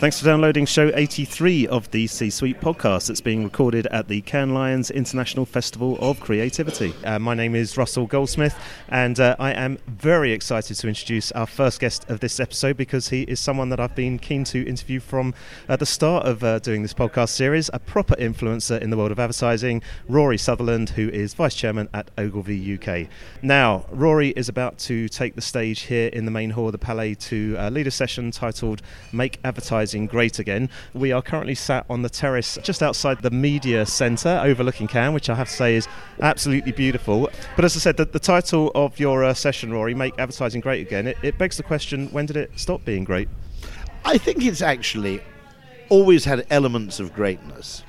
Thanks for downloading show 83 of the C Suite podcast that's being recorded at the Cannes Lions International Festival of Creativity. Uh, my name is Russell Goldsmith, and uh, I am very excited to introduce our first guest of this episode because he is someone that I've been keen to interview from at the start of uh, doing this podcast series, a proper influencer in the world of advertising, Rory Sutherland, who is Vice Chairman at Ogilvy UK. Now, Rory is about to take the stage here in the main hall of the Palais to uh, lead a session titled Make Advertising great again. We are currently sat on the terrace just outside the media centre overlooking Cannes, which I have to say is absolutely beautiful. But as I said, the, the title of your uh, session, Rory, Make Advertising Great Again, it, it begs the question when did it stop being great? I think it's actually always had elements of greatness.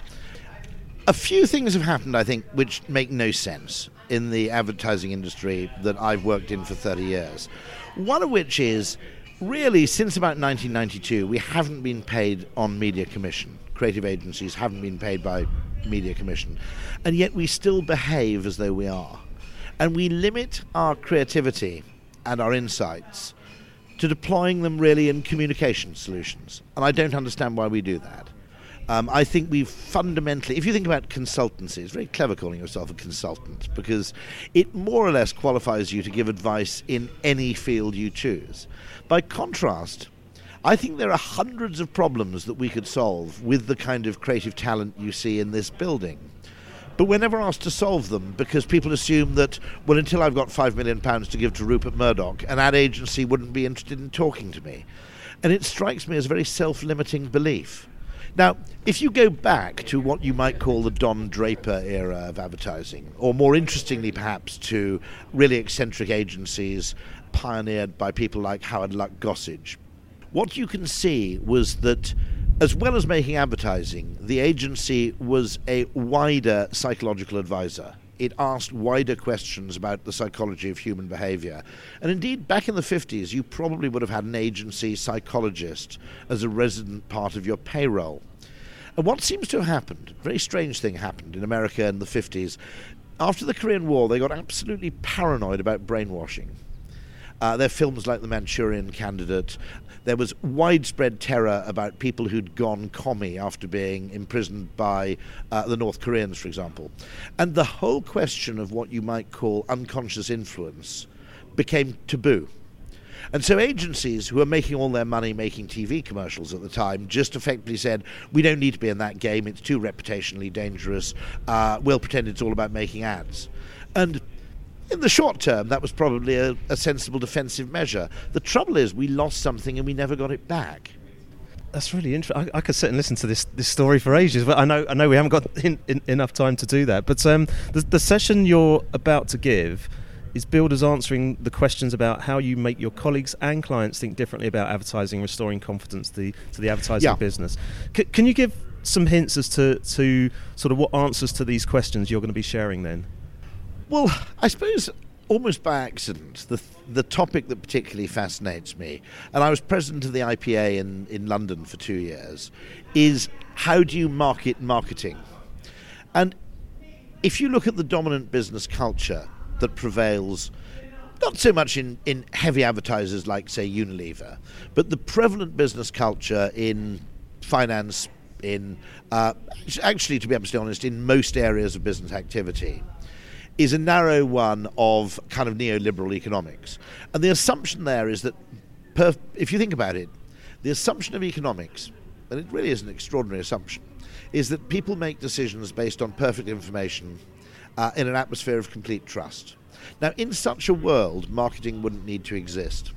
A few things have happened, I think, which make no sense in the advertising industry that I've worked in for 30 years. One of which is really, since about 1992, we haven't been paid on media commission. Creative agencies haven't been paid by media commission. And yet we still behave as though we are. And we limit our creativity and our insights to deploying them really in communication solutions. And I don't understand why we do that. Um, I think we've fundamentally, if you think about consultancy, it's very clever calling yourself a consultant because it more or less qualifies you to give advice in any field you choose. By contrast, I think there are hundreds of problems that we could solve with the kind of creative talent you see in this building. But we're never asked to solve them because people assume that, well, until I've got five million pounds to give to Rupert Murdoch, an ad agency wouldn't be interested in talking to me. And it strikes me as a very self limiting belief. Now, if you go back to what you might call the Don Draper era of advertising, or more interestingly perhaps to really eccentric agencies pioneered by people like Howard Luck Gossage, what you can see was that as well as making advertising, the agency was a wider psychological advisor. It asked wider questions about the psychology of human behavior. And indeed, back in the 50s, you probably would have had an agency psychologist as a resident part of your payroll. And what seems to have happened, a very strange thing happened in America in the 50s. After the Korean War, they got absolutely paranoid about brainwashing. Uh, there are films like The Manchurian Candidate. There was widespread terror about people who'd gone commie after being imprisoned by uh, the North Koreans, for example. And the whole question of what you might call unconscious influence became taboo. And so agencies who were making all their money making TV commercials at the time just effectively said, we don't need to be in that game, it's too reputationally dangerous, uh, we'll pretend it's all about making ads. And in the short term, that was probably a, a sensible defensive measure. The trouble is, we lost something and we never got it back that's really interesting. I, I, could sit and listen to this, this story for ages, but I know I know we haven't got in, in, enough time to do that. But um, the, the, session you're about to give is builders answering the questions about how you make your colleagues and clients think differently about advertising, restoring confidence to the, to the advertising yeah. business. C- can you give some hints as to, to sort of what answers to these questions you're going to be sharing then? Well, I suppose almost by accident, the the topic that particularly fascinates me, and I was president of the IPA in, in London for two years, is how do you market marketing? And if you look at the dominant business culture that prevails, not so much in, in heavy advertisers like, say, Unilever, but the prevalent business culture in finance, in uh, actually, to be absolutely honest, in most areas of business activity is a narrow one of kind of neoliberal economics. And the assumption there is that, if you think about it, the assumption of economics, and it really is an extraordinary assumption, is that people make decisions based on perfect information uh, in an atmosphere of complete trust. Now, in such a world, marketing wouldn't need to exist.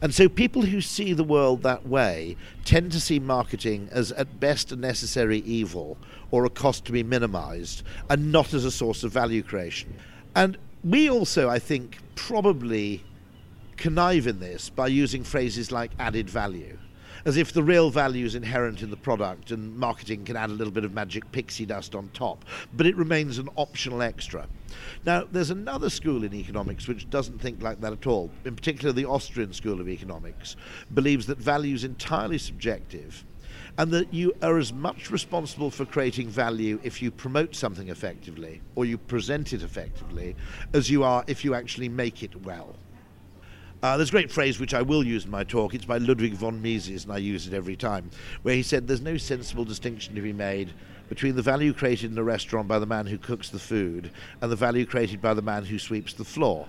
And so people who see the world that way tend to see marketing as at best a necessary evil or a cost to be minimized and not as a source of value creation. And we also, I think, probably connive in this by using phrases like added value as if the real value is inherent in the product and marketing can add a little bit of magic pixie dust on top, but it remains an optional extra. Now, there's another school in economics which doesn't think like that at all. In particular, the Austrian School of Economics believes that value is entirely subjective and that you are as much responsible for creating value if you promote something effectively or you present it effectively as you are if you actually make it well. Uh, there's a great phrase which I will use in my talk. It's by Ludwig von Mises, and I use it every time, where he said there's no sensible distinction to be made between the value created in a restaurant by the man who cooks the food and the value created by the man who sweeps the floor.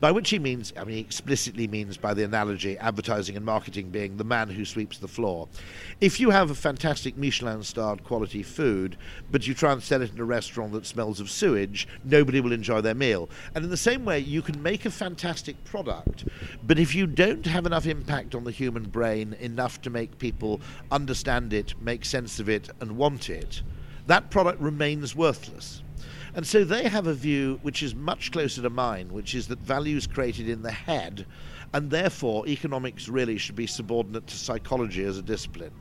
By which he means, I mean, he explicitly means by the analogy, advertising and marketing being the man who sweeps the floor. If you have a fantastic Michelin starred quality food, but you try and sell it in a restaurant that smells of sewage, nobody will enjoy their meal. And in the same way, you can make a fantastic product, but if you don't have enough impact on the human brain, enough to make people understand it, make sense of it, and want it, that product remains worthless. And so they have a view which is much closer to mine, which is that value is created in the head, and therefore economics really should be subordinate to psychology as a discipline.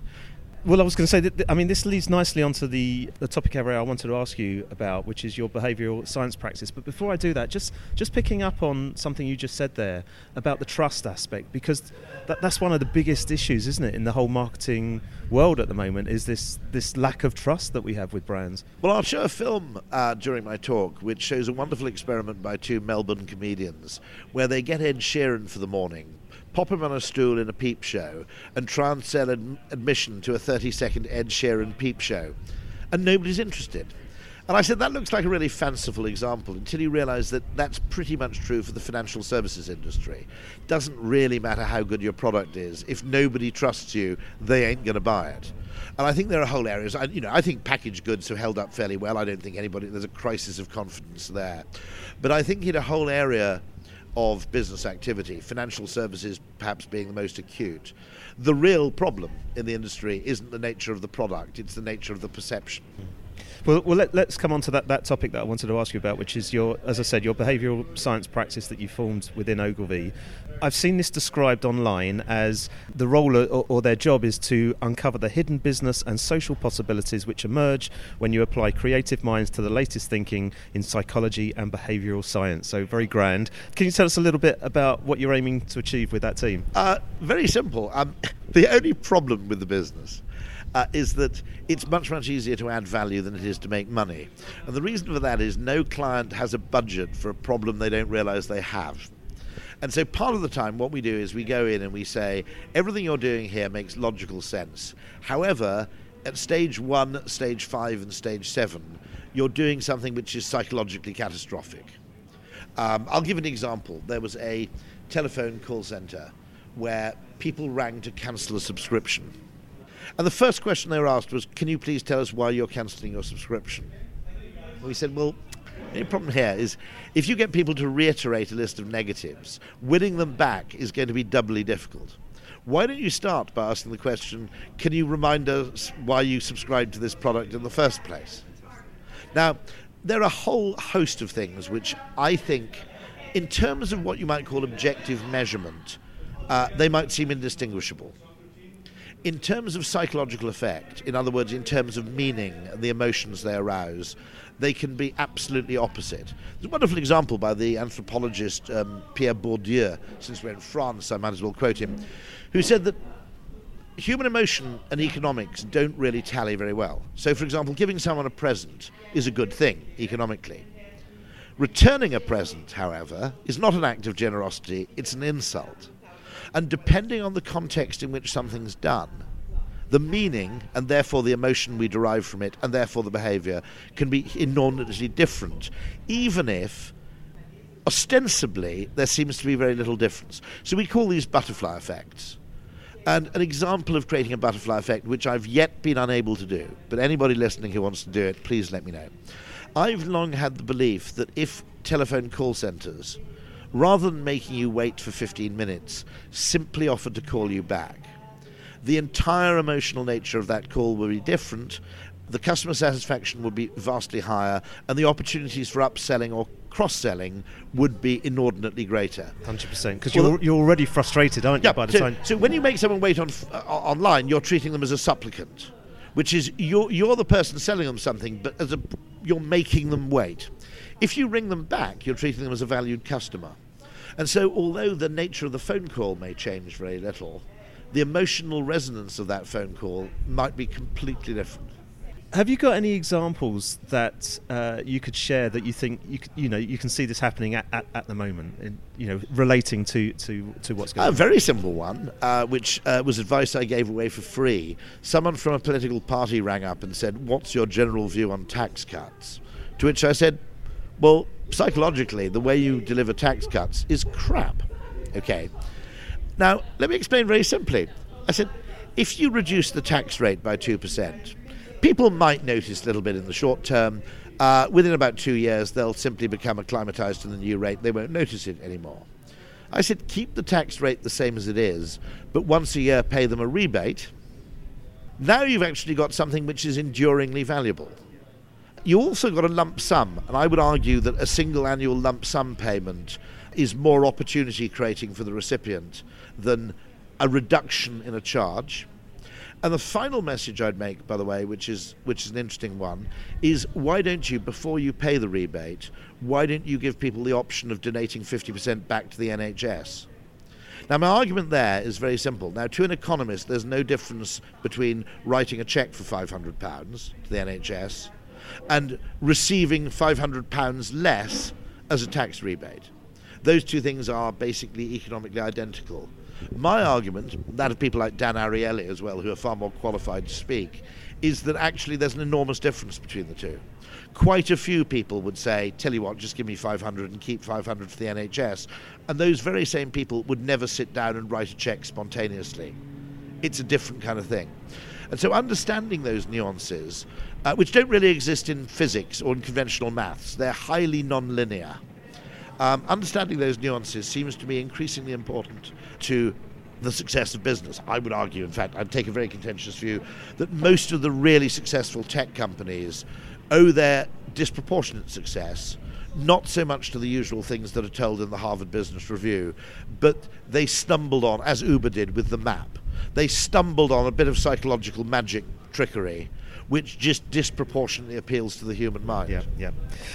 Well, I was going to say that, I mean, this leads nicely onto the, the topic area I wanted to ask you about, which is your behavioural science practice. But before I do that, just, just picking up on something you just said there about the trust aspect, because that, that's one of the biggest issues, isn't it, in the whole marketing world at the moment, is this, this lack of trust that we have with brands. Well, I'll show a film uh, during my talk which shows a wonderful experiment by two Melbourne comedians where they get Ed Sheeran for the morning pop him on a stool in a peep show, and try and sell ad- admission to a 30 second Ed Sheeran peep show. And nobody's interested. And I said, that looks like a really fanciful example until you realize that that's pretty much true for the financial services industry. Doesn't really matter how good your product is. If nobody trusts you, they ain't going to buy it. And I think there are whole areas. I, you know, I think packaged goods have held up fairly well. I don't think anybody there's a crisis of confidence there, but I think in a whole area of business activity, financial services perhaps being the most acute. The real problem in the industry isn't the nature of the product, it's the nature of the perception. Hmm. Well, well let, us come on to that, that topic that I wanted to ask you about, which is your, as I said, your behavioural science practice that you formed within Ogilvy. I've seen this described online as the role or, or, their job is to uncover the hidden business and social possibilities which emerge when you apply creative minds to the latest thinking in psychology and behavioural science. So, very grand. Can you tell us a little bit about what you're aiming to achieve with that team? Uh, very simple. Um, the only problem with the business uh, is that it's much, much easier to add value than it is to make money. And the reason for that is no client has a budget for a problem they don't realize they have. And so part of the time, what we do is we go in and we say, everything you're doing here makes logical sense. However, at stage one, stage five, and stage seven, you're doing something which is psychologically catastrophic. Um, I'll give an example. There was a telephone call center where people rang to cancel a subscription. And the first question they were asked was, Can you please tell us why you're cancelling your subscription? We said, Well, the problem here is if you get people to reiterate a list of negatives, winning them back is going to be doubly difficult. Why don't you start by asking the question, Can you remind us why you subscribed to this product in the first place? Now, there are a whole host of things which I think, in terms of what you might call objective measurement, uh, they might seem indistinguishable in terms of psychological effect, in other words, in terms of meaning and the emotions they arouse, they can be absolutely opposite. There's a wonderful example by the anthropologist um, Pierre Bourdieu, since we're in France, I might as well quote him, who said that human emotion and economics don't really tally very well. So, for example, giving someone a present is a good thing economically. Returning a present, however, is not an act of generosity, it's an insult. And depending on the context in which something's done, the meaning and therefore the emotion we derive from it and therefore the behavior can be enormously different, even if ostensibly there seems to be very little difference. So we call these butterfly effects. And an example of creating a butterfly effect, which I've yet been unable to do, but anybody listening who wants to do it, please let me know. I've long had the belief that if telephone call centres rather than making you wait for 15 minutes, simply offered to call you back. The entire emotional nature of that call will be different, the customer satisfaction would be vastly higher, and the opportunities for upselling or cross selling would be inordinately greater. 100%. Because well, you're, you're already frustrated, aren't you, by the so, time. So when you make someone wait on, uh, online, you're treating them as a supplicant, which is you're, you're the person selling them something, but as a, you're making them wait. If you ring them back, you're treating them as a valued customer. And so, although the nature of the phone call may change very little, the emotional resonance of that phone call might be completely different. Have you got any examples that uh, you could share that you think you you know you can see this happening at, at, at the moment, in, you know, relating to, to, to what's going a on? A very simple one, uh, which uh, was advice I gave away for free. Someone from a political party rang up and said, "What's your general view on tax cuts?" To which I said, "Well, psychologically, the way you deliver tax cuts is crap." Okay. Now, let me explain very simply. I said, if you reduce the tax rate by two percent people might notice a little bit in the short term. Uh, within about two years, they'll simply become acclimatized to the new rate. They won't notice it anymore. I said, keep the tax rate the same as it is, but once a year pay them a rebate. Now you've actually got something which is enduringly valuable. You also got a lump sum, and I would argue that a single annual lump sum payment is more opportunity creating for the recipient than a reduction in a charge. And the final message I'd make, by the way, which is which is an interesting one, is why don't you, before you pay the rebate, why don't you give people the option of donating 50% back to the NHS? Now, my argument there is very simple. Now, to an economist, there's no difference between writing a cheque for £500 to the NHS and receiving £500 less as a tax rebate. Those two things are basically economically identical. My argument, that of people like Dan Ariely as well, who are far more qualified to speak, is that actually there's an enormous difference between the two. Quite a few people would say, tell you what, just give me 500 and keep 500 for the NHS. And those very same people would never sit down and write a cheque spontaneously. It's a different kind of thing. And so understanding those nuances, uh, which don't really exist in physics or in conventional maths, they're highly non-linear. Um, understanding those nuances seems to me increasingly important to the success of business. I would argue, in fact, I'd take a very contentious view that most of the really successful tech companies owe their disproportionate success not so much to the usual things that are told in the Harvard Business Review, but they stumbled on, as Uber did with the map, they stumbled on a bit of psychological magic trickery which just disproportionately appeals to the human mind. Yeah, yeah.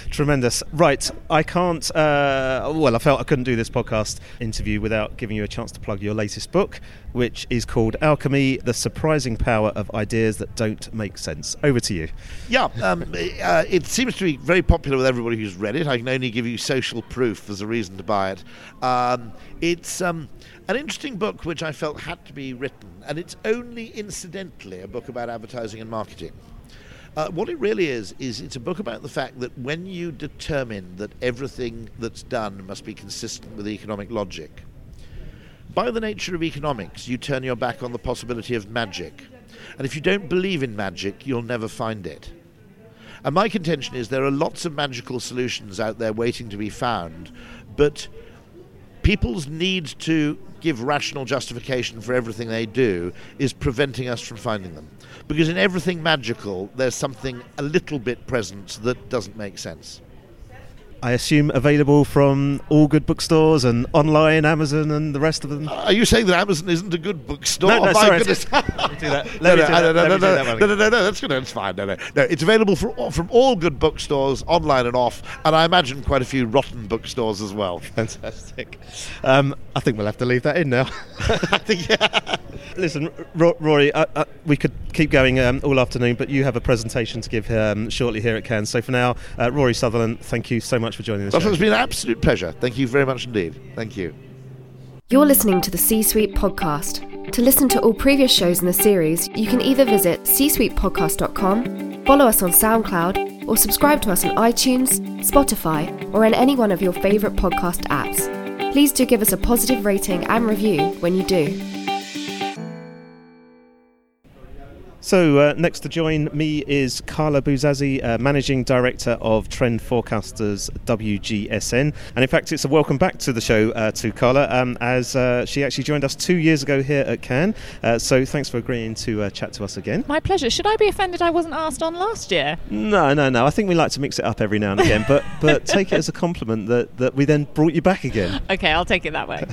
Tremendous. Right, I can't, uh, well, I felt I couldn't do this podcast interview without giving you a chance to plug your latest book, which is called Alchemy The Surprising Power of Ideas That Don't Make Sense. Over to you. Yeah, um, uh, it seems to be very popular with everybody who's read it. I can only give you social proof as a reason to buy it. Um, it's. Um, an interesting book which I felt had to be written, and it's only incidentally a book about advertising and marketing. Uh, what it really is, is it's a book about the fact that when you determine that everything that's done must be consistent with economic logic, by the nature of economics, you turn your back on the possibility of magic. And if you don't believe in magic, you'll never find it. And my contention is there are lots of magical solutions out there waiting to be found, but people's need to give rational justification for everything they do is preventing us from finding them. Because in everything magical, there's something a little bit present that doesn't make sense. I assume available from all good bookstores and online, Amazon, and the rest of them. Are you saying that Amazon isn't a good bookstore? No, no, oh, sorry. Goodness. Let me do that. Let me do that. No, no, Let me do no, that one no, no, no, no, that's good. It's fine. No, no, no. It's available for, from all good bookstores, online and off, and I imagine quite a few rotten bookstores as well. Fantastic. Um, I think we'll have to leave that in now. I think, yeah. Listen, R- Rory, uh, uh, we could keep going um, all afternoon, but you have a presentation to give um, shortly here at Cannes. So for now, uh, Rory Sutherland, thank you so much for joining us. It's been an absolute pleasure. Thank you very much indeed. Thank you. You're listening to the C Suite podcast. To listen to all previous shows in the series, you can either visit csuitepodcast.com, follow us on SoundCloud, or subscribe to us on iTunes, Spotify, or in any one of your favourite podcast apps. Please do give us a positive rating and review when you do. So, uh, next to join me is Carla Buzasi, uh, Managing Director of Trend Forecasters WGSN. And in fact, it's a welcome back to the show uh, to Carla, um, as uh, she actually joined us two years ago here at Cannes. Uh, so, thanks for agreeing to uh, chat to us again. My pleasure. Should I be offended I wasn't asked on last year? No, no, no. I think we like to mix it up every now and again, but, but take it as a compliment that, that we then brought you back again. Okay, I'll take it that way.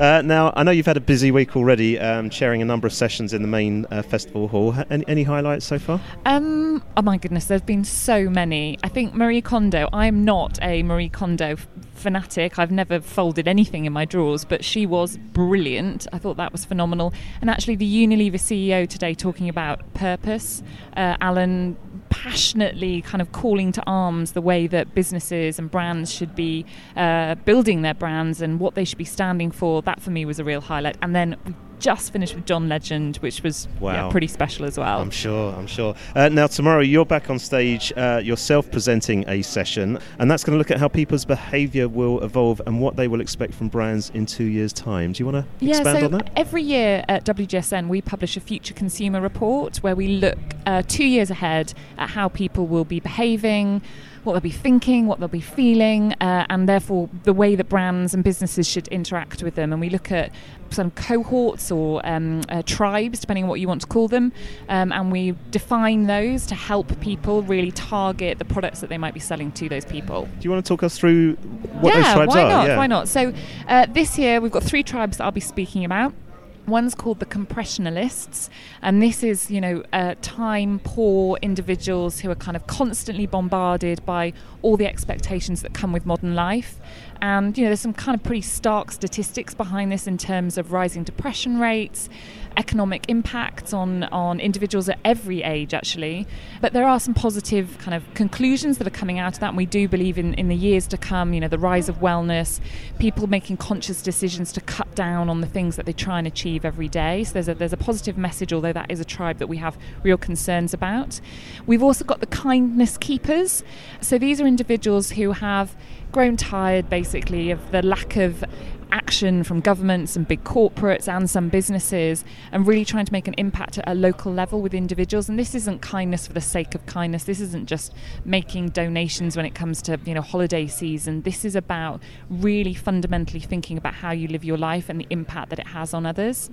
now, I know you've had a busy week already, um, chairing a number of sessions in the main festival hall. Any, any highlights so far? Um, oh my goodness, there's been so many. I think Marie Kondo. I'm not a Marie Kondo f- fanatic. I've never folded anything in my drawers, but she was brilliant. I thought that was phenomenal. And actually, the Unilever CEO today talking about purpose. Uh, Alan passionately kind of calling to arms the way that businesses and brands should be uh, building their brands and what they should be standing for. That for me was a real highlight. And then just finished with John Legend, which was Wow. yeah, pretty special as well. I'm sure, I'm sure. Uh, now, tomorrow you're back on stage uh, yourself presenting a session, and that's going to look at how people's behaviour will evolve and what they will expect from brands in two years' time. Do you want to Yeah, expand so on that? every year at WGSN we publish a future consumer report where we look uh, two years ahead at how people will be behaving, what they'll be thinking, what they'll be feeling, uh, and therefore the way that brands and businesses should interact with them. And we look at some cohorts or um, uh, tribes, depending on what you want to call them, um, and we define those to help people really target the products that they might be selling to those people Do you want to talk us through what yeah, those tribes why are? Not? yeah. Why not? So uh, this year we've got three tribes that I'll be speaking about. One's called the compressionalists, and this is, you know, uh, time poor individuals who are kind of constantly bombarded by all the expectations that come with modern life. And, you know, there's some kind of pretty stark statistics behind this in terms of rising depression rates, economic impacts on, on individuals at every age, actually. But there are some positive kind of conclusions that are coming out of that. And we do believe in, in the years to come, you know, the rise of wellness, people making conscious decisions to cut down on the things that they try and achieve every day. So there's a, there's a positive message, although that is a tribe that we have real concerns about. We've also got the kindness keepers. So these are individuals who have grown tired basically of the lack of action from governments and big corporates and some businesses and really trying to make an impact at a local level with individuals. And this isn't kindness for the sake of kindness. This isn't just making donations when it comes to you know holiday season. This is about really fundamentally thinking about how you live your life and the impact that it has on others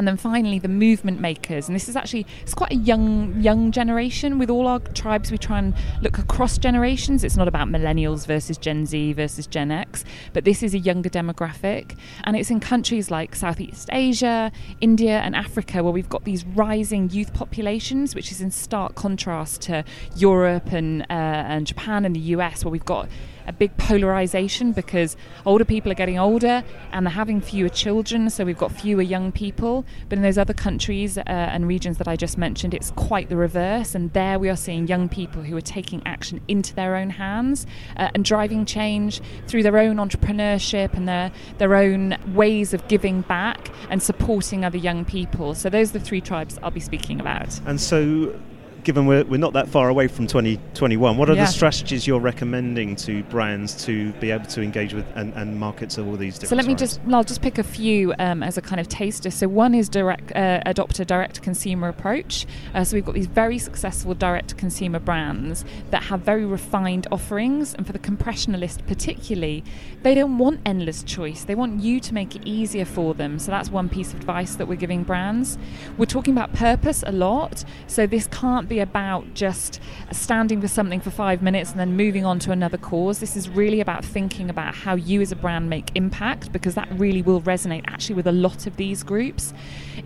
and then finally the movement makers. And this is actually it's quite a young young generation. With all our tribes we try and look across generations. It's not about millennials versus gen z versus gen x but this is a younger demographic. And it's in countries like southeast asia india and africa where we've got these rising youth populations which is in stark contrast to europe and uh, and japan and the us where we've got a big polarization because older people are getting older and they're having fewer children, so we've got fewer young people. But in those other countries uh, and regions that I just mentioned, it's quite the reverse. And there we are seeing young people who are taking action into their own hands uh, and driving change through their own entrepreneurship and their, their own ways of giving back and supporting other young people. So those are the three tribes I'll be speaking about. And so, given we're, we're not that far away from 2021, what are Yeah. the strategies you're recommending to brands to be able to engage with and, and market to all these different So let me just, I'll just pick a few um, as a kind of taster. So one is direct, uh, adopt a direct consumer approach. Uh, so we've got these very successful direct consumer brands that have very refined offerings, and for the compressionalist particularly, they don't want endless choice. They want you to make it easier for them. So that's one piece of advice that we're giving brands. We're talking about purpose a lot. So this can't be about just standing for something for five minutes and then moving on to another cause. This is really about thinking about how you as a brand make impact because that really will resonate actually with a lot of these groups.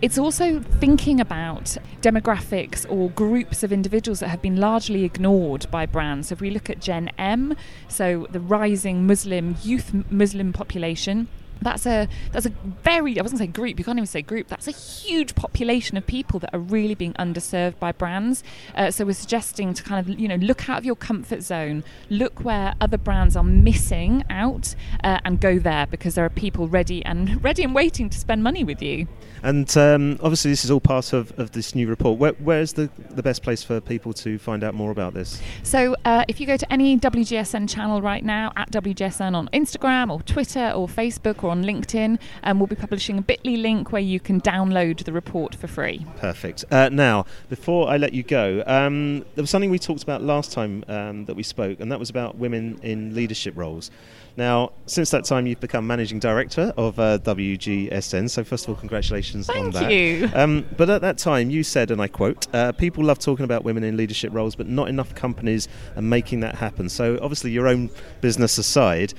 It's also thinking about demographics or groups of individuals that have been largely ignored by brands. So if we look at Gen M, so the rising Muslim youth Muslim population, that's a that's a very I wasn't say group. You can't even say group. That's a huge population of people that are really being underserved by brands. Uh, so we're suggesting to kind of you know look out of your comfort zone, look where other brands are missing out, uh, and go there because there are people ready and ready and waiting to spend money with you. And um, obviously, this is all part of, of this new report. Where, where's the, the best place for people to find out more about this? So uh, if you go to any WGSN channel right now, at WGSN on Instagram or Twitter or Facebook or on LinkedIn, um, we'll be publishing a bit.ly link where you can download the report for free. Perfect. Uh, now, before I let you go, um, there was something we talked about last time um, that we spoke, and that was about women in leadership roles. Now, since that time, you've become managing director of uh, WGSN. So, first of all, congratulations on Thank that. you. Um, but at that time, you said, and I quote, uh, "People love talking about women in leadership roles, but not enough companies are making that happen." So, obviously, your own business aside,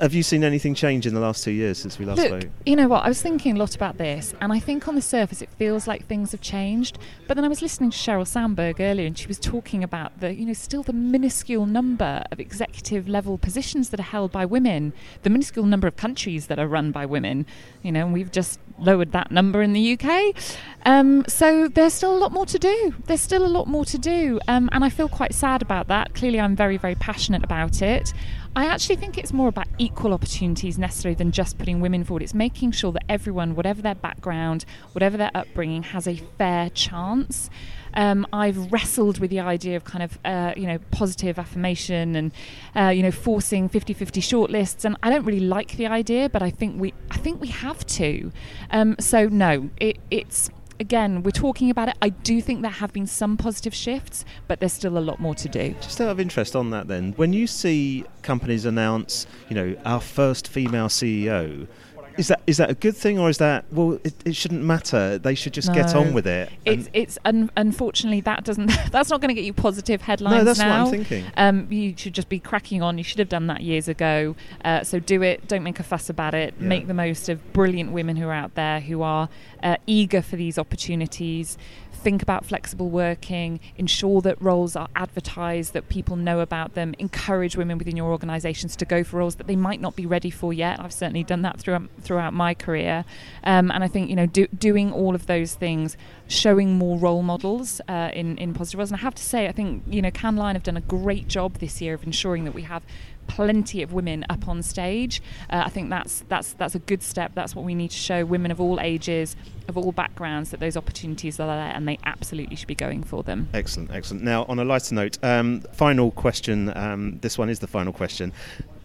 have you seen anything change in the last two years since we last Look, spoke? you know what? I was thinking a lot about this, and I think on the surface it feels like things have changed. But then I was listening to Sheryl Sandberg earlier, and she was talking about the, you know, still the minuscule number of executive level positions that are held by women, the minuscule number of countries that are run by women. You know, and we've just lowered that number in the UK. Um, so there's still a lot more to do. There's still a lot more to do, um, and I feel quite sad about that. Clearly, I'm very, very passionate about it. I actually think it's more about equal opportunities necessary than just putting women forward. It's making sure that everyone, whatever their background, whatever their upbringing, has a fair chance. Um, I've wrestled with the idea of kind of, uh, you know, positive affirmation and, uh, you know, forcing 50-50 shortlists, and I don't really like the idea, but I think we, I think we have to. Um, so no, it, it's again, we're talking about it. I do think there have been some positive shifts, but there's still a lot more to do. Just out of interest on that, then, when you see companies announce, you know, our first female CEO, is that is that a good thing or is that well it, it shouldn't matter? They should just no. get on with it it's it's un- unfortunately that doesn't that's not going to get you positive headlines no that's now. what i'm thinking. Um, you should just be cracking on. You should have done that years ago. Uh, so do it. Don't make a fuss about it. Yeah. make the most of brilliant women who are out there who are uh, eager for these opportunities think about flexible working, ensure that roles are advertised, that people know about them, encourage women within your organisations to go for roles that they might not be ready for yet. I've certainly done that throughout throughout my career, um, and I think you know do, doing all of those things, showing more role models uh, in in positive roles. And I have to say, I think you know Cannes Lion have done a great job this year of ensuring that we have plenty of women up on stage. Uh, I think that's that's that's a good step. That's what we need to show women of all ages, of all backgrounds, that those opportunities are there, and they absolutely should be going for them. Excellent, excellent. Now, on a lighter note, um, final question. Um, this one is the final question.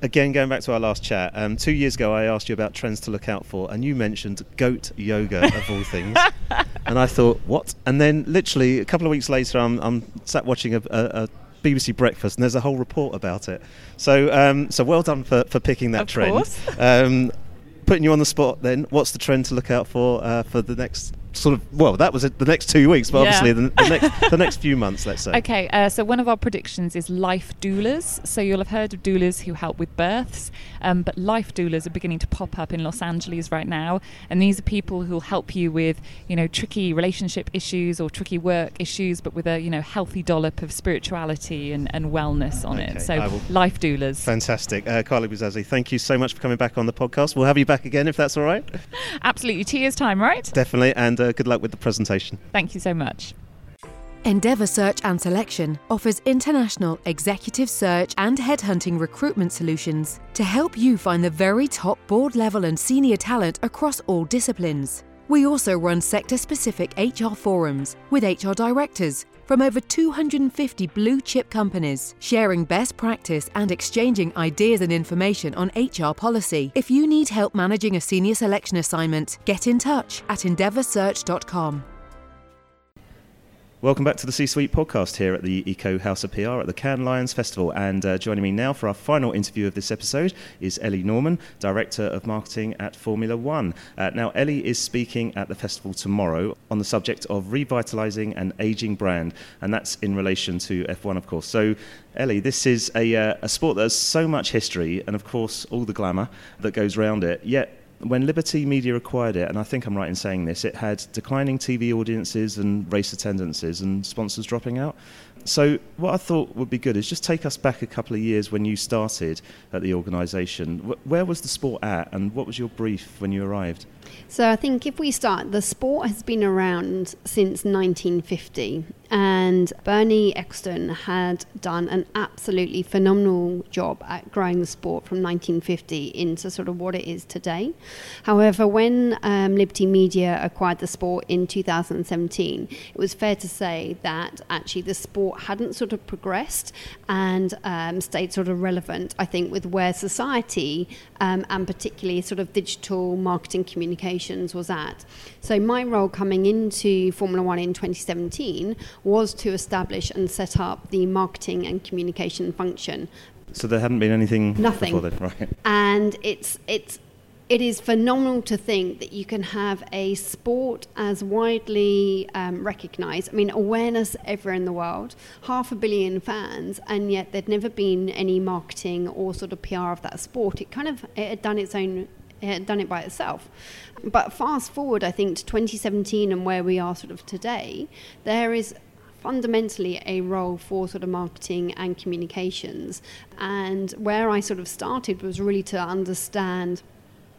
Again, going back to our last chat, um, two years ago I asked you about trends to look out for, and you mentioned goat yoga of all things. and I thought, what? And then, literally, a couple of weeks later, I'm, I'm sat watching a, a, a BBC Breakfast, and there's a whole report about it. So, um, so well done for, for picking that of trend. Um, putting you on the spot, then, what's the trend to look out for uh, for the next sort of well that was it, the next two weeks but yeah. obviously the, the, next the next few months let's say okay uh, so one of our predictions is life doulas so you'll have heard of doulas who help with births um, but life doulas are beginning to pop up in Los Angeles right now. And these are people who'll help you with you know tricky relationship issues or tricky work issues but with a you know healthy dollop of spirituality and, and wellness on okay, it so life doulas. Fantastic. Uh, Carla Buzasi thank you so much for coming back on the podcast. We'll have you back again if that's all right. Absolutely. Two years time right? Definitely. And uh, good luck with the presentation. Thank you so much. Endeavour Search and Selection offers international executive search and headhunting recruitment solutions to help you find the very top board level and senior talent across all disciplines. We also run sector specific HR forums with HR directors from over 250 blue chip companies, sharing best practice and exchanging ideas and information on HR policy. If you need help managing a senior selection assignment, get in touch at endeavoursearch.com. Welcome back to the C Suite podcast here at the ICCO House of PR at the Cannes Lions Festival. And uh, joining me now for our final interview of this episode is Ellie Norman, Director of Marketing at Formula One. Uh, now, Ellie is speaking at the festival tomorrow on the subject of revitalising an ageing brand, and that's in relation to F1, of course. So, Ellie, this is a, uh, a sport that has so much history and, of course, all the glamour that goes around it, yet when Liberty Media acquired it, and I think I'm right in saying this, it had declining TV audiences and race attendances and sponsors dropping out. So, what I thought would be good is just take us back a couple of years when you started at the organisation. Where was the sport at, and what was your brief when you arrived? So, I think if we start, the sport has been around since 1950, and Bernie Ecclestone had done an absolutely phenomenal job at growing the sport from 1950 into sort of what it is today. However, when um, Liberty Media acquired the sport in 2017, it was fair to say that actually the sport hadn't sort of progressed and um, stayed sort of relevant, I think, with where society um, and particularly sort of digital marketing communications was at. So, my role coming into Formula One in 2017 was to establish and set up the marketing and communication function. So there hadn't been anything Nothing. Then, right? And it's it's it is phenomenal to think that you can have a sport as widely um, recognised. I mean, awareness everywhere in the world, half a billion fans, and yet there'd never been any marketing or sort of PR of that sport. It kind of it had done its own it had done it by itself. But fast forward, I think, to 2017 and where we are sort of today, there is fundamentally a role for sort of marketing and communications. And where I sort of started was really to understand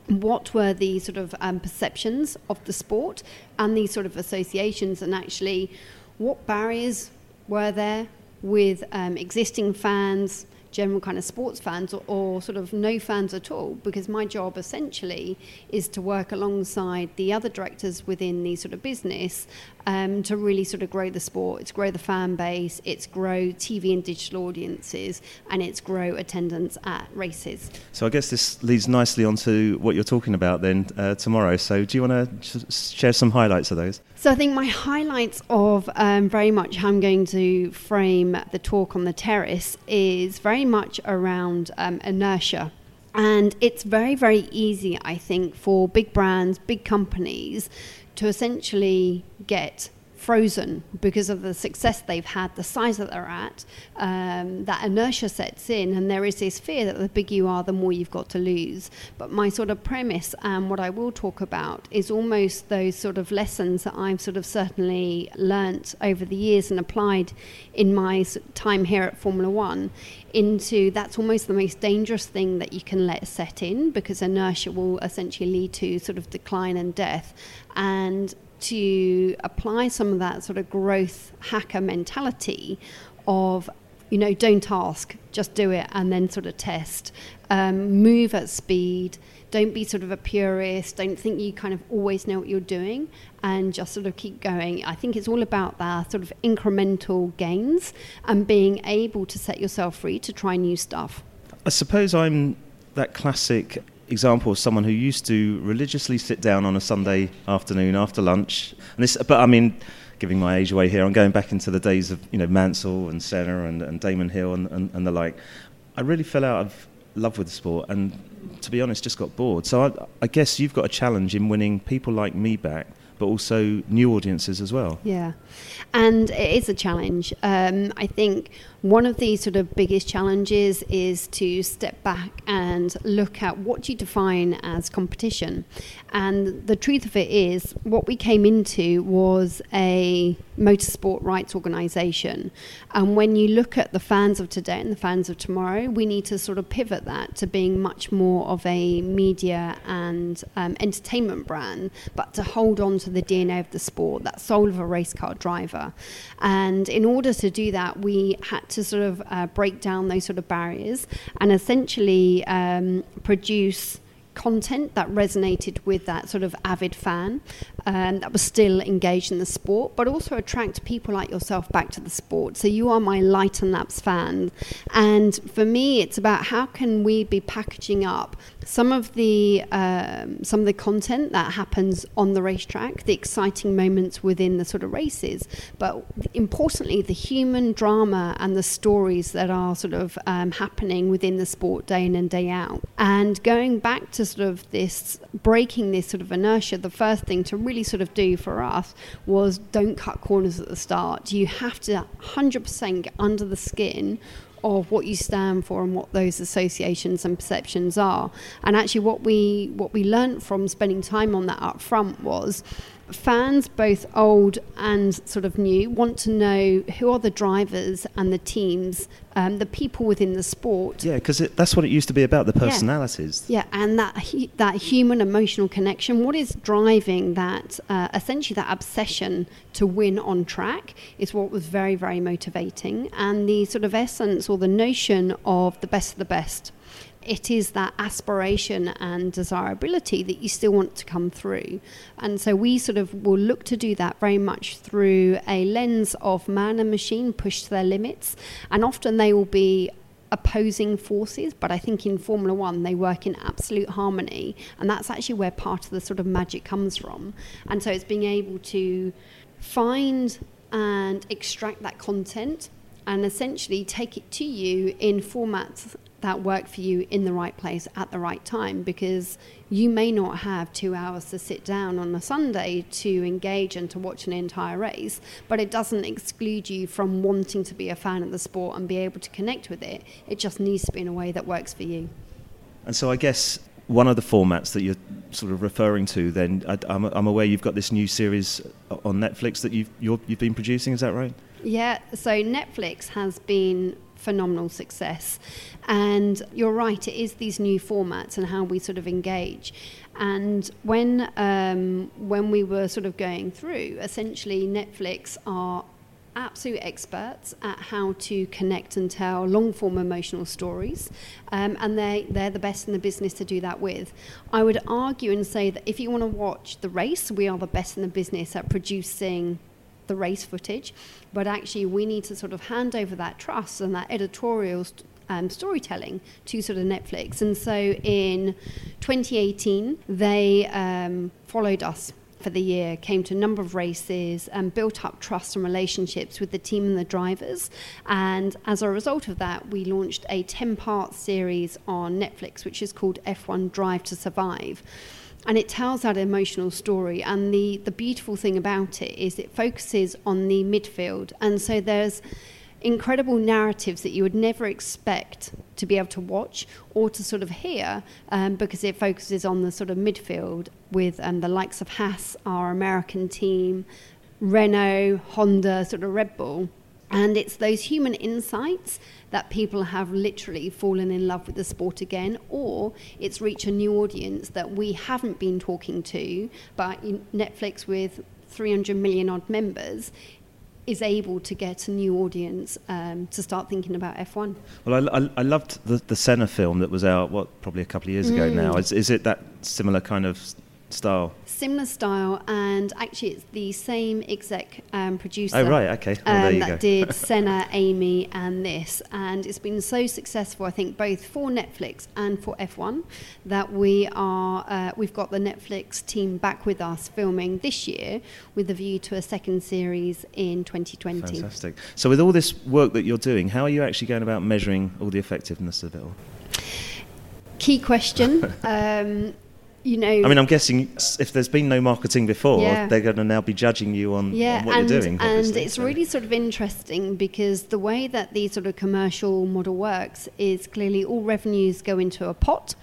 what were the sort of um, perceptions of the sport and these sort of associations, and actually what barriers were there with um, existing fans, general kind of sports fans or, or, sort of no fans at all because my job essentially is to work alongside the other directors within the sort of business um, to really sort of grow the sport it's grow the fan base it's grow tv and digital audiences and it's grow attendance at races. So i guess this leads nicely onto what you're talking about then uh, tomorrow. So do you want to share some highlights of those so I think my highlights of um, very much how I'm going to frame the talk on the terrace is very much around um, inertia. And it's very, very easy, I think, for big brands, big companies to essentially get frozen because of the success they've had, the size that they're at, um, that inertia sets in, and there is this fear that the bigger you are, the more you've got to lose. But my sort of premise and what I will talk about is almost those sort of lessons that I've sort of certainly learnt over the years and applied in my time here at Formula One into that's almost the most dangerous thing that you can let set in because inertia will essentially lead to sort of decline and death. And to apply some of that sort of growth hacker mentality of you know don't ask just do it and then sort of test. Um, move at speed. Don't be sort of a purist. Don't think you kind of always know what you're doing and just sort of keep going. I think it's all about that sort of incremental gains and being able to set yourself free to try new stuff. I suppose i'm that classic example of someone who used to religiously sit down on a Sunday afternoon after lunch. And this, but I mean, giving my age away here, I'm going back into the days of you know Mansell and Senna and, and Damon Hill and, and, and, the like. I really fell out of love with the sport, and to be honest, just got bored. So I, I guess you've got a challenge in winning people like me back but also new audiences as well. Yeah, and it is a challenge. Um, I think one of the sort of biggest challenges is to step back and look at what you define as competition. And the truth of it is, what we came into was a motorsport rights organisation. And when you look at the fans of today and the fans of tomorrow, we need to sort of pivot that to being much more of a media and um, entertainment brand, but to hold on to the DNA of the sport, that soul of a race car driver. And in order to do that, we had to sort of uh, break down those sort of barriers and essentially um, produce content that resonated with that sort of avid fan um, that was still engaged in the sport, but also attract people like yourself back to the sport. So you are my light and laps fan, and for me, it's about how can we be packaging up some of the um, some of the content that happens on the racetrack, the exciting moments within the sort of races, but importantly, the human drama and the stories that are sort of um, happening within the sport day in and day out. And going back to sort of this breaking this sort of inertia, the first thing to really sort of do for us was don't cut corners at the start. You have to 100% get under the skin of what you stand for and what those associations and perceptions are. And actually, what we what we learnt from spending time on that up front was fans, both old and sort of new, want to know who are the drivers and the teams, um, the people within the sport. Yeah, because that's what it used to be about the personalities. Yeah, yeah and that that human emotional connection. What is driving that? Uh, essentially, that obsession to win on track is what was very very motivating, and the sort of essence or the notion of the best of the best it is that aspiration and desirability that you still want to come through. And so we sort of will look to do that very much through a lens of man and machine pushed to their limits. And often they will be opposing forces, but I think in Formula One they work in absolute harmony, and that's actually where part of the sort of magic comes from. And so it's being able to find and extract that content and essentially take it to you in formats that work for you in the right place at the right time because you may not have two hours to sit down on a Sunday to engage and to watch an entire race, but it doesn't exclude you from wanting to be a fan of the sport and be able to connect with it. It just needs to be in a way that works for you. And so I guess one of the formats that you're sort of referring to, then I, am aware you've got this new series on Netflix that you've you have been producing. Is that right? Yeah. So Netflix has been phenomenal success. And you're right, it is these new formats and how we sort of engage. And when um, when we were sort of going through, essentially Netflix are absolute experts at how to connect and tell long form emotional stories, um, and they, they're the best in the business to do that with. I would argue and say that if you want to watch the race, we are the best in the business at producing the race footage, but actually we need to sort of hand over that trust and that editorial. St- um, storytelling to sort of Netflix. And so in 2018, they um, followed us for the year, came to a number of races, and built up trust and relationships with the team and the drivers. And as a result of that, we launched a 10 part series on Netflix, which is called F1 Drive to Survive. And it tells that emotional story. And the, the beautiful thing about it is it focuses on the midfield. And so there's incredible narratives that you would never expect to be able to watch or to sort of hear um, because it focuses on the sort of midfield with um, the likes of Haas, our American team, Renault, Honda, sort of Red Bull. And it's those human insights that people have literally fallen in love with the sport again, or it's reached a new audience that we haven't been talking to, but Netflix with 300 million odd members is able to get a new audience um, to start thinking about F1. Well, I, I, I, loved the, the Senna film that was out, what, probably a couple of years ago mm. now. Is, is it that similar kind of style? Similar style, and actually, it's the same exec um, producer. Oh right, okay. Well, um, that go. did Senna, Amy, and this, and it's been so successful. I think both for Netflix and for F1 that we are uh, we've got the Netflix team back with us filming this year with a view to a second series in 2020. Fantastic. So, with all this work that you're doing, how are you actually going about measuring all the effectiveness of it all? Key question. um, you know. I mean, I'm guessing if there's been no marketing before, yeah. they're going to now be judging you on, yeah, on what and, you're doing. And it's so. really sort of interesting because the way that the sort of commercial model works is clearly all revenues go into a pot,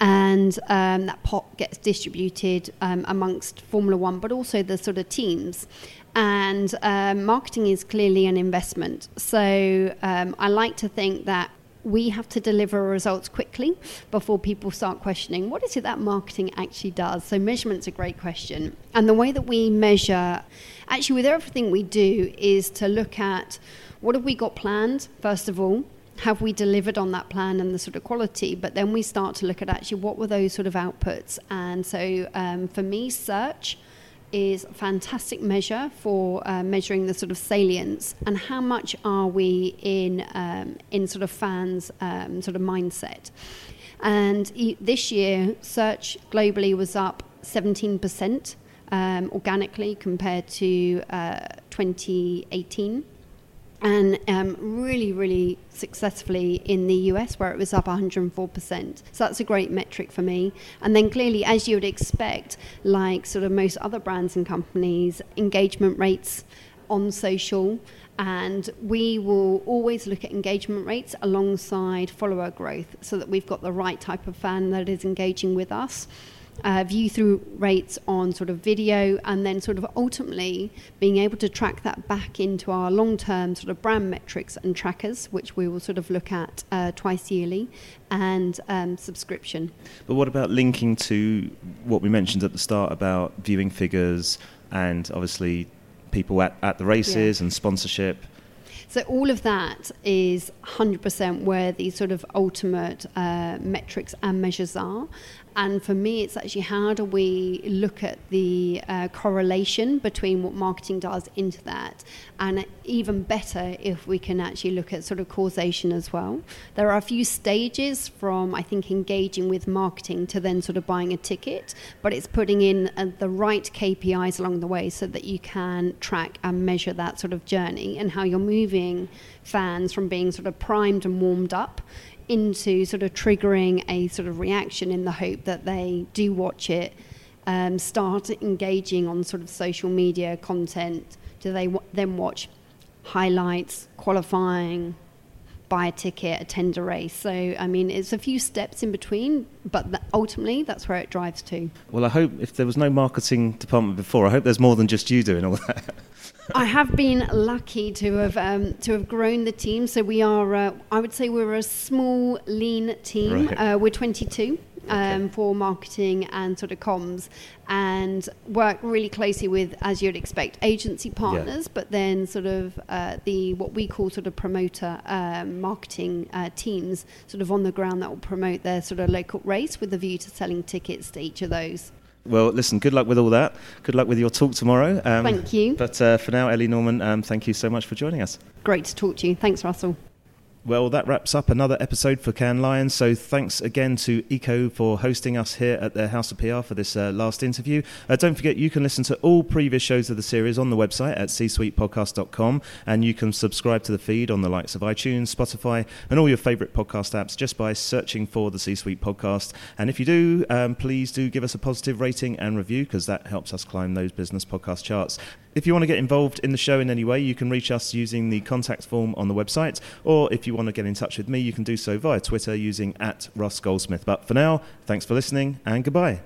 and um, that pot gets distributed um, amongst Formula One, but also the sort of teams. And um, marketing is clearly an investment. So um, I like to think that we have to deliver results quickly before people start questioning what is it that marketing actually does. So, measurement's a great question. And the way that we measure, actually, with everything we do, is to look at what have we got planned, first of all. Have we delivered on that plan and the sort of quality? But then we start to look at actually what were those sort of outputs. And so, um, for me, search is a fantastic measure for uh, measuring the sort of salience and how much are we in um, in sort of fans um, sort of mindset. And e- this year, search globally was up 17% um, organically compared to uh, 2018 and um, really, really successfully in the US, where it was up 104%. So that's a great metric for me. And then clearly, as you would expect, like sort of most other brands and companies, engagement rates on social. And we will always look at engagement rates alongside follower growth so that we've got the right type of fan that is engaging with us uh, view through rates on sort of video, and then sort of ultimately being able to track that back into our long term sort of brand metrics and trackers, which we will sort of look at uh, twice yearly, and um, subscription. But what about linking to what we mentioned at the start about viewing figures and obviously people at, at the races yeah. and sponsorship? So all of that is 100% where the sort of ultimate uh, metrics and measures are. And for me, it's actually how do we look at the uh, correlation between what marketing does into that, and even better if we can actually look at sort of causation as well. There are a few stages from I think engaging with marketing to then sort of buying a ticket, but it's putting in uh, the right KPIs along the way so that you can track and measure that sort of journey and how you're moving fans from being sort of primed and warmed up into sort of triggering a sort of reaction in the hope that they do watch it, um, start engaging on sort of social media content. Do they w- then watch highlights, qualifying, buy a ticket, attend a race. So, I mean, it's a few steps in between, but th- ultimately, that's where it drives to. Well, I hope if there was no marketing department before, I hope there's more than just you doing all that. I have been lucky to have um, to have grown the team. So we are, uh, I would say, we're a small, lean team. Right. Uh, we're 22 um, Okay. for marketing and sort of comms, and work really closely with, as you'd expect, agency partners. But then sort of uh, the what we call sort of promoter um, marketing uh, teams, sort of on the ground that will promote their sort of local race with a view to selling tickets to each of those. Well, listen, good luck with all that. Good luck with your talk tomorrow. Um, Thank you. But uh, for now, Ellie Norman, um, thank you so much for joining us. Great to talk to you. Thanks, Russell. Well, that wraps up another episode for Cannes Lions. So thanks again to ICCO for hosting us here at their House of PR for this uh, last interview. Uh, don't forget, you can listen to all previous shows of the series on the website at csuitepodcast.com and you can subscribe to the feed on the likes of iTunes, Spotify, and all your favourite podcast apps just by searching for the C Suite podcast. And if you do, um, please do give us a positive rating and review because that helps us climb those business podcast charts. If you want to get involved in the show in any way, you can reach us using the contact form on the website, or if you want to get in touch with me, you can do so via Twitter using at Russ Goldsmith. But for now, thanks for listening and goodbye.